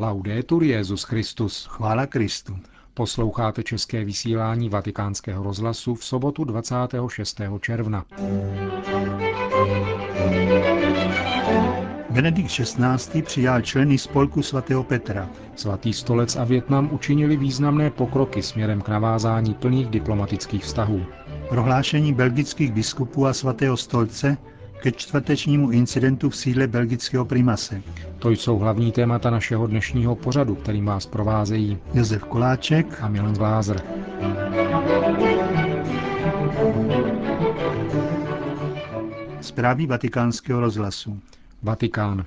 Laudetur Jezus Christus. Chvála Kristu. Posloucháte české vysílání Vatikánského rozhlasu v sobotu 26. června. Benedikt XVI. přijal členy spolku svatého Petra. Svatý stolec a Větnam učinili významné pokroky směrem k navázání plných diplomatických vztahů. Prohlášení belgických biskupů a svatého stolce ke čtvrtečnímu incidentu v sídle belgického primase. To jsou hlavní témata našeho dnešního pořadu, kterým vás provázejí Josef Koláček a Milan Glázer. Zprávy vatikánského rozhlasu. Vatikán.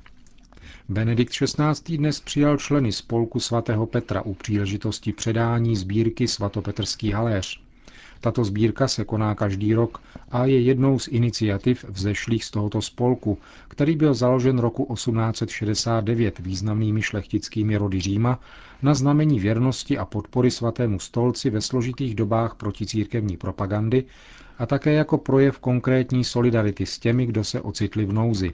Benedikt XVI. dnes přijal členy spolku svatého Petra u příležitosti předání sbírky svatopetrský haléř. Tato sbírka se koná každý rok a je jednou z iniciativ vzešlých z tohoto spolku, který byl založen roku 1869 významnými šlechtickými rody Říma na znamení věrnosti a podpory svatému stolci ve složitých dobách proticírkevní propagandy a také jako projev konkrétní solidarity s těmi, kdo se ocitli v nouzi.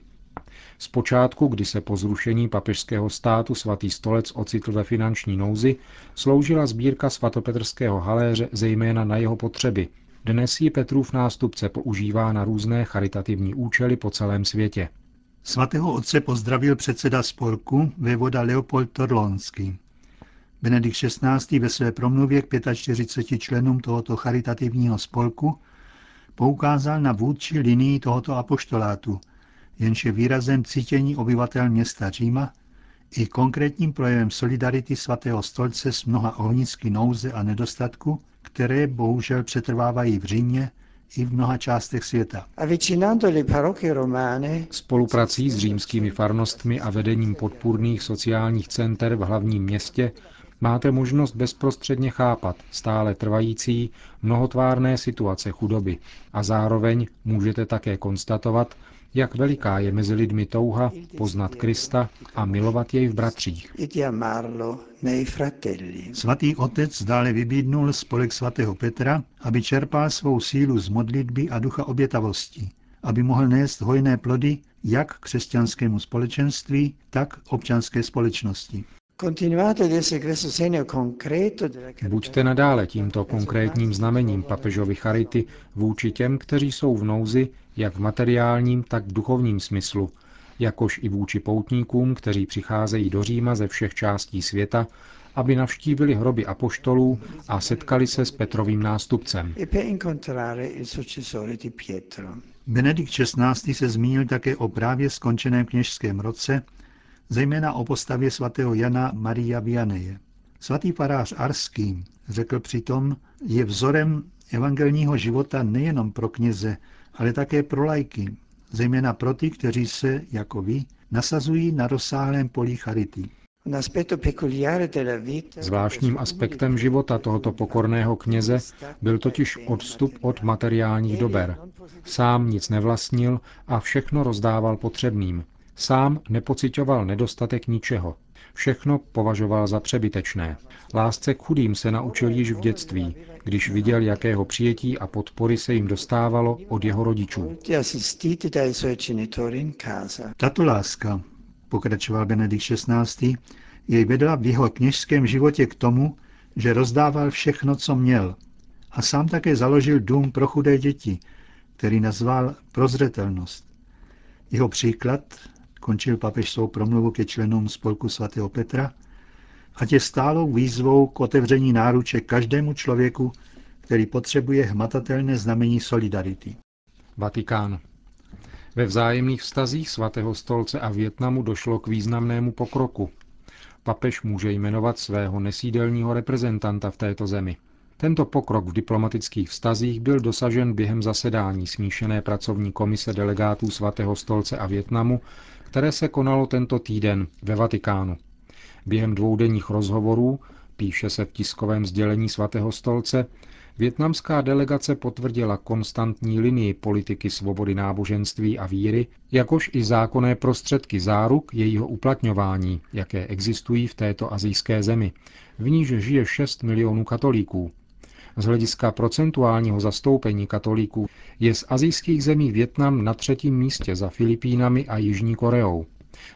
Zpočátku, kdy se po zrušení papežského státu svatý stolec ocitl ve finanční nouzi, sloužila sbírka svatopetrského haléře zejména na jeho potřeby. Dnes ji Petrův nástupce používá na různé charitativní účely po celém světě. Svatého otce pozdravil předseda spolku vévoda Leopold Torlonský. Benedikt XVI. ve své promluvě k 45 členům tohoto charitativního spolku poukázal na vůdčí linii tohoto apoštolátu – jenž je výrazem cítění obyvatel města Říma i konkrétním projevem solidarity svatého stolce s mnoha ohnisky nouze a nedostatku, které bohužel přetrvávají v Římě i v mnoha částech světa. Spoluprací s římskými farnostmi a vedením podpůrných sociálních center v hlavním městě máte možnost bezprostředně chápat stále trvající mnohotvárné situace chudoby a zároveň můžete také konstatovat, jak veliká je mezi lidmi touha poznat Krista a milovat jej v bratřích. Svatý otec dále vybídnul spolek svatého Petra, aby čerpal svou sílu z modlitby a ducha obětavosti, aby mohl nést hojné plody jak křesťanskému společenství, tak občanské společnosti. Buďte nadále tímto konkrétním znamením papežovi Charity vůči těm, kteří jsou v nouzi, jak v materiálním, tak v duchovním smyslu, jakož i vůči poutníkům, kteří přicházejí do Říma ze všech částí světa, aby navštívili hroby apoštolů a setkali se s Petrovým nástupcem. Benedikt XVI. se zmínil také o právě skončeném kněžském roce, zejména o postavě svatého Jana Maria Vianeje. Svatý farář Arský řekl přitom, je vzorem evangelního života nejenom pro kněze, ale také pro lajky, zejména pro ty, kteří se, jako vy, nasazují na rozsáhlém poli charity. Zvláštním aspektem života tohoto pokorného kněze byl totiž odstup od materiálních dober. Sám nic nevlastnil a všechno rozdával potřebným. Sám nepocitoval nedostatek ničeho. Všechno považoval za přebytečné. Lásce k chudým se naučil již v dětství, když viděl, jakého přijetí a podpory se jim dostávalo od jeho rodičů. Tato láska, pokračoval Benedikt XVI., jej vedla v jeho kněžském životě k tomu, že rozdával všechno, co měl. A sám také založil dům pro chudé děti, který nazval Prozřetelnost. Jeho příklad končil papež svou promluvu ke členům spolku svatého Petra, a je stálou výzvou k otevření náruče každému člověku, který potřebuje hmatatelné znamení solidarity. Vatikán. Ve vzájemných vztazích svatého stolce a Větnamu došlo k významnému pokroku. Papež může jmenovat svého nesídelního reprezentanta v této zemi. Tento pokrok v diplomatických vztazích byl dosažen během zasedání smíšené pracovní komise delegátů svatého stolce a Větnamu, které se konalo tento týden ve Vatikánu. Během dvoudenních rozhovorů, píše se v tiskovém sdělení svatého stolce, Větnamská delegace potvrdila konstantní linii politiky svobody náboženství a víry, jakož i zákonné prostředky záruk jejího uplatňování, jaké existují v této azijské zemi, v níž žije 6 milionů katolíků. Z hlediska procentuálního zastoupení katolíků je z azijských zemí Větnam na třetím místě za Filipínami a Jižní Koreou.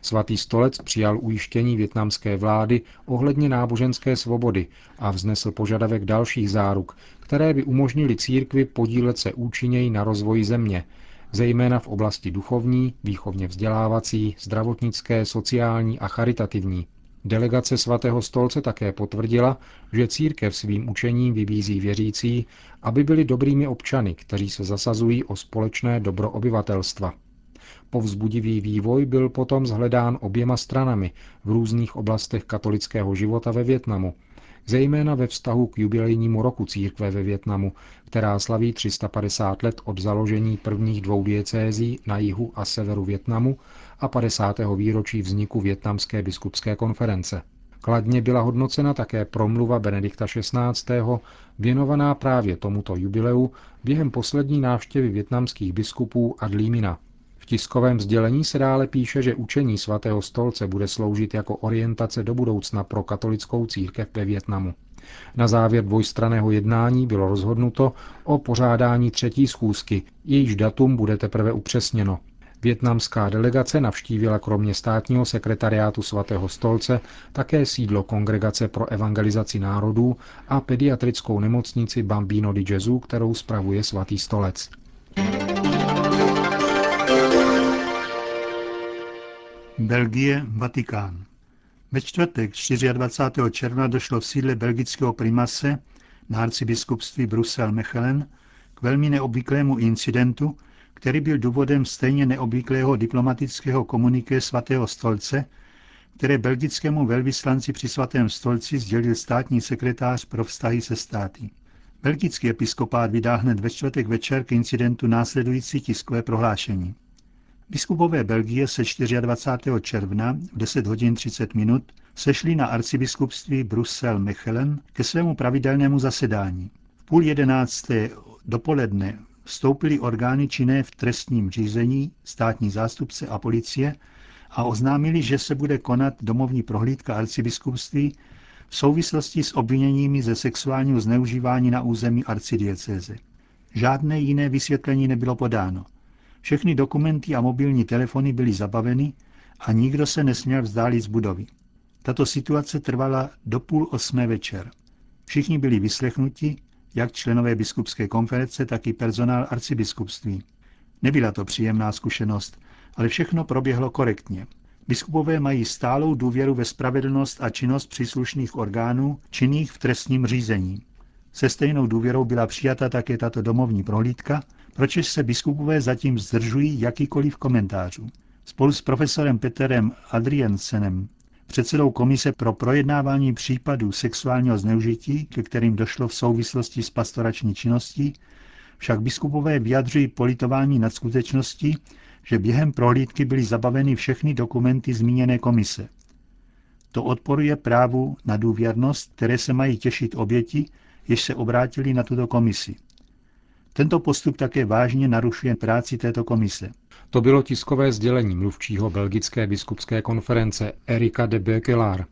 Svatý stolec přijal ujištění větnamské vlády ohledně náboženské svobody a vznesl požadavek dalších záruk, které by umožnili církvi podílet se účinněji na rozvoji země, zejména v oblasti duchovní, výchovně vzdělávací, zdravotnické, sociální a charitativní. Delegace svatého stolce také potvrdila, že církev svým učením vybízí věřící, aby byli dobrými občany, kteří se zasazují o společné dobro obyvatelstva. Povzbudivý vývoj byl potom zhledán oběma stranami v různých oblastech katolického života ve Větnamu, zejména ve vztahu k jubilejnímu roku církve ve Větnamu, která slaví 350 let od založení prvních dvou diecézí na jihu a severu Větnamu a 50. výročí vzniku Větnamské biskupské konference. Kladně byla hodnocena také promluva Benedikta XVI. věnovaná právě tomuto jubileu během poslední návštěvy větnamských biskupů Adlímina. V tiskovém sdělení se dále píše, že učení svatého stolce bude sloužit jako orientace do budoucna pro katolickou církev ve Větnamu. Na závěr dvojstraného jednání bylo rozhodnuto o pořádání třetí schůzky, jejíž datum bude teprve upřesněno. Větnamská delegace navštívila kromě státního sekretariátu svatého stolce také sídlo Kongregace pro evangelizaci národů a pediatrickou nemocnici Bambino di Gesù, kterou spravuje svatý stolec. Belgie, Vatikán. Ve čtvrtek 24. června došlo v sídle belgického primase na arcibiskupství Brusel-Mechelen k velmi neobvyklému incidentu, který byl důvodem stejně neobvyklého diplomatického komuniké svatého stolce, které belgickému velvyslanci při svatém stolci sdělil státní sekretář pro vztahy se státy. Belgický episkopát vydal hned ve čtvrtek večer k incidentu následující tiskové prohlášení. Biskupové Belgie se 24. června v 10 hodin 30 minut sešli na arcibiskupství Brusel-Mechelen ke svému pravidelnému zasedání. V půl jedenácté dopoledne vstoupili orgány činné v trestním řízení, státní zástupce a policie a oznámili, že se bude konat domovní prohlídka arcibiskupství v souvislosti s obviněními ze sexuálního zneužívání na území arcidiecéze. Žádné jiné vysvětlení nebylo podáno. Všechny dokumenty a mobilní telefony byly zabaveny a nikdo se nesměl vzdálit z budovy. Tato situace trvala do půl osmé večer. Všichni byli vyslechnuti, jak členové biskupské konference, tak i personál arcibiskupství. Nebyla to příjemná zkušenost, ale všechno proběhlo korektně. Biskupové mají stálou důvěru ve spravedlnost a činnost příslušných orgánů činných v trestním řízení. Se stejnou důvěrou byla přijata také tato domovní prohlídka, proč se biskupové zatím zdržují jakýkoliv komentářů. Spolu s profesorem Peterem Adriensenem, předsedou Komise pro projednávání případů sexuálního zneužití, ke kterým došlo v souvislosti s pastorační činností, však biskupové vyjadřují politování nad skutečností, že během prohlídky byly zabaveny všechny dokumenty zmíněné komise. To odporuje právu na důvěrnost, které se mají těšit oběti, jež se obrátili na tuto komisi. Tento postup také vážně narušuje práci této komise. To bylo tiskové sdělení mluvčího belgické biskupské konference Erika de Bekelar.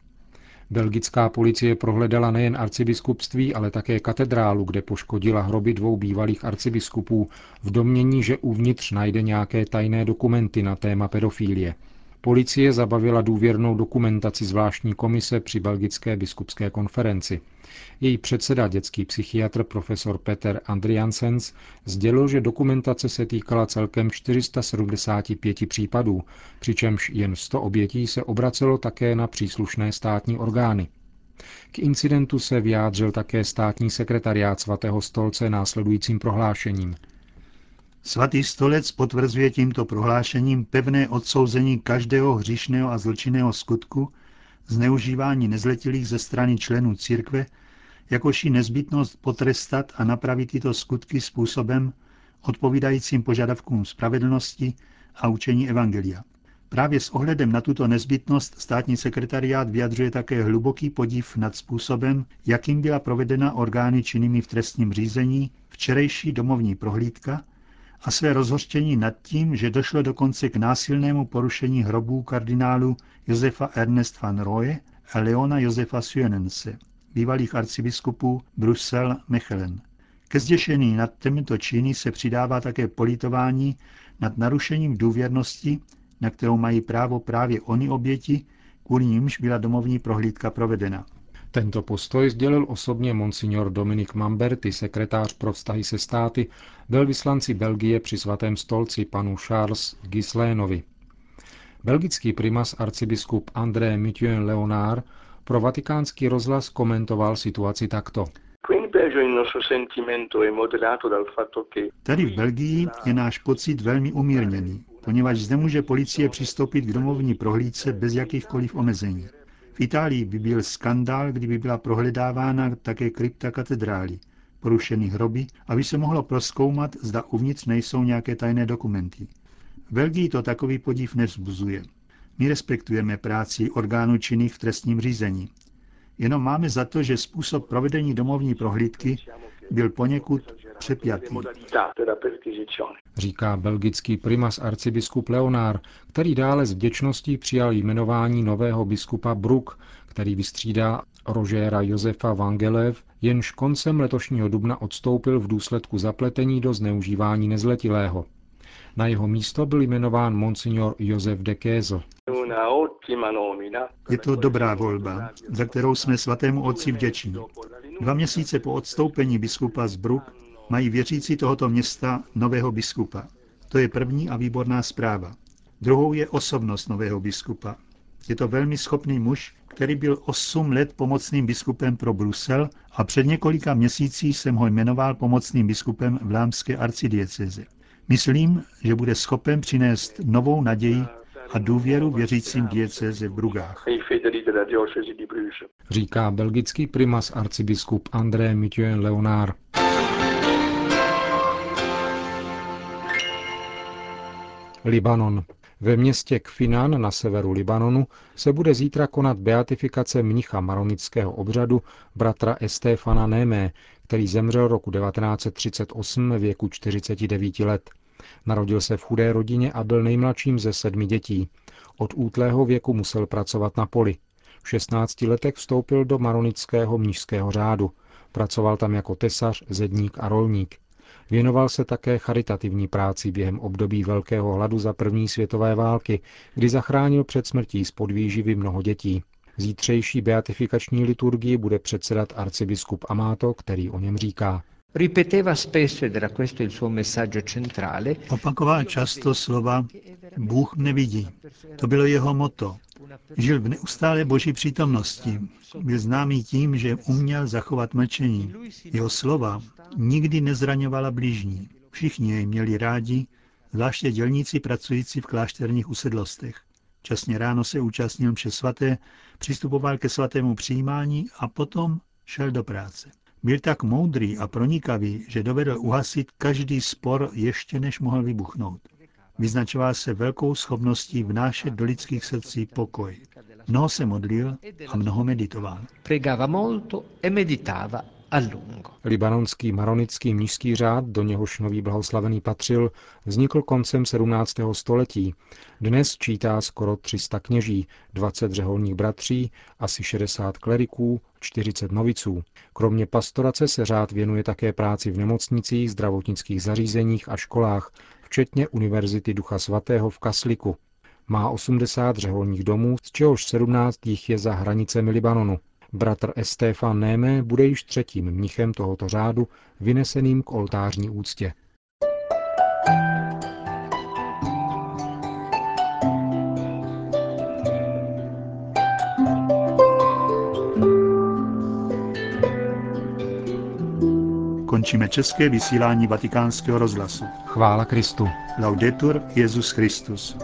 Belgická policie prohledala nejen arcibiskupství, ale také katedrálu, kde poškodila hroby dvou bývalých arcibiskupů v domnění, že uvnitř najde nějaké tajné dokumenty na téma pedofílie. Policie zabavila důvěrnou dokumentaci zvláštní komise při Belgické biskupské konferenci. Její předseda, dětský psychiatr profesor Peter Andriansens, sdělil, že dokumentace se týkala celkem 475 případů, přičemž jen 100 obětí se obracelo také na příslušné státní orgány. K incidentu se vyjádřil také státní sekretariát svatého stolce následujícím prohlášením – Svatý stolec potvrzuje tímto prohlášením pevné odsouzení každého hříšného a zločinného skutku, zneužívání nezletilých ze strany členů církve, jakož i nezbytnost potrestat a napravit tyto skutky způsobem odpovídajícím požadavkům spravedlnosti a učení Evangelia. Právě s ohledem na tuto nezbytnost státní sekretariát vyjadřuje také hluboký podiv nad způsobem, jakým byla provedena orgány činnými v trestním řízení včerejší domovní prohlídka, a své rozhořčení nad tím, že došlo dokonce k násilnému porušení hrobů kardinálu Josefa Ernest van Roje a Leona Josefa Suenense, bývalých arcibiskupů Brusel-Mechelen. Ke zděšení nad těmito činy se přidává také politování nad narušením důvěrnosti, na kterou mají právo právě oni oběti, kvůli nímž byla domovní prohlídka provedena. Tento postoj sdělil osobně monsignor Dominik Mamberti, sekretář pro vztahy se státy, velvyslanci Belgie při svatém stolci panu Charles Gislénovi. Belgický primas arcibiskup André Mitien Leonard pro vatikánský rozhlas komentoval situaci takto. Tady v Belgii je náš pocit velmi umírněný, poněvadž zde může policie přistoupit k domovní prohlídce bez jakýchkoliv omezení. V Itálii by byl skandál, kdyby byla prohledávána také krypta katedrály, porušený hroby, aby se mohlo proskoumat, zda uvnitř nejsou nějaké tajné dokumenty. V Belgii to takový podív nevzbuzuje. My respektujeme práci orgánů činných v trestním řízení. Jenom máme za to, že způsob provedení domovní prohlídky byl poněkud přepjatý. Říká belgický primas arcibiskup Leonár, který dále s vděčností přijal jmenování nového biskupa Brook, který vystřídá Rožéra Josefa Vangelev, jenž koncem letošního dubna odstoupil v důsledku zapletení do zneužívání nezletilého. Na jeho místo byl jmenován monsignor Josef de Kézo. Je to dobrá volba, za kterou jsme svatému otci vděční. Dva měsíce po odstoupení biskupa z Bruk mají věřící tohoto města nového biskupa. To je první a výborná zpráva. Druhou je osobnost nového biskupa. Je to velmi schopný muž, který byl 8 let pomocným biskupem pro Brusel a před několika měsící jsem ho jmenoval pomocným biskupem v Lámské arcidieceze. Myslím, že bude schopen přinést novou naději a důvěru věřícím diecéze v Brugách. Říká belgický primas arcibiskup André Mitien Leonard. Libanon. Ve městě Kfinan na severu Libanonu se bude zítra konat beatifikace mnicha maronického obřadu bratra Estefana Némé, který zemřel roku 1938 ve věku 49 let. Narodil se v chudé rodině a byl nejmladším ze sedmi dětí. Od útlého věku musel pracovat na poli. V 16 letech vstoupil do maronického mnižského řádu. Pracoval tam jako tesař, zedník a rolník. Věnoval se také charitativní práci během období velkého hladu za první světové války, kdy zachránil před smrtí z podvýživy mnoho dětí. Zítřejší beatifikační liturgii bude předsedat arcibiskup Amato, který o něm říká. Ripeteva spesso, ed era questo il suo messaggio centrale, opakoval často slova Bůh nevidí. To bylo jeho moto. Žil v neustále boží přítomnosti. Byl známý tím, že uměl zachovat mlčení. Jeho slova nikdy nezraňovala blížní. Všichni jej měli rádi, zvláště dělníci pracující v klášterních usedlostech. Časně ráno se účastnil mše svaté, přistupoval ke svatému přijímání a potom šel do práce. Byl tak moudrý a pronikavý, že dovedl uhasit každý spor ještě než mohl vybuchnout. Vyznačoval se velkou schopností vnášet do lidských srdcí pokoj. Mnoho se modlil a mnoho meditoval. Pregava molto e meditava Libanonský maronický mnižský řád, do něhož nový blahoslavený patřil, vznikl koncem 17. století. Dnes čítá skoro 300 kněží, 20 řeholních bratří, asi 60 kleriků, 40 noviců. Kromě pastorace se řád věnuje také práci v nemocnicích, zdravotnických zařízeních a školách, včetně Univerzity Ducha Svatého v Kasliku. Má 80 řeholních domů, z čehož 17 jich je za hranicemi Libanonu. Bratr Estefan Némé bude již třetím mnichem tohoto řádu, vyneseným k oltářní úctě. Končíme české vysílání vatikánského rozhlasu. Chvála Kristu. Laudetur Jezus Christus.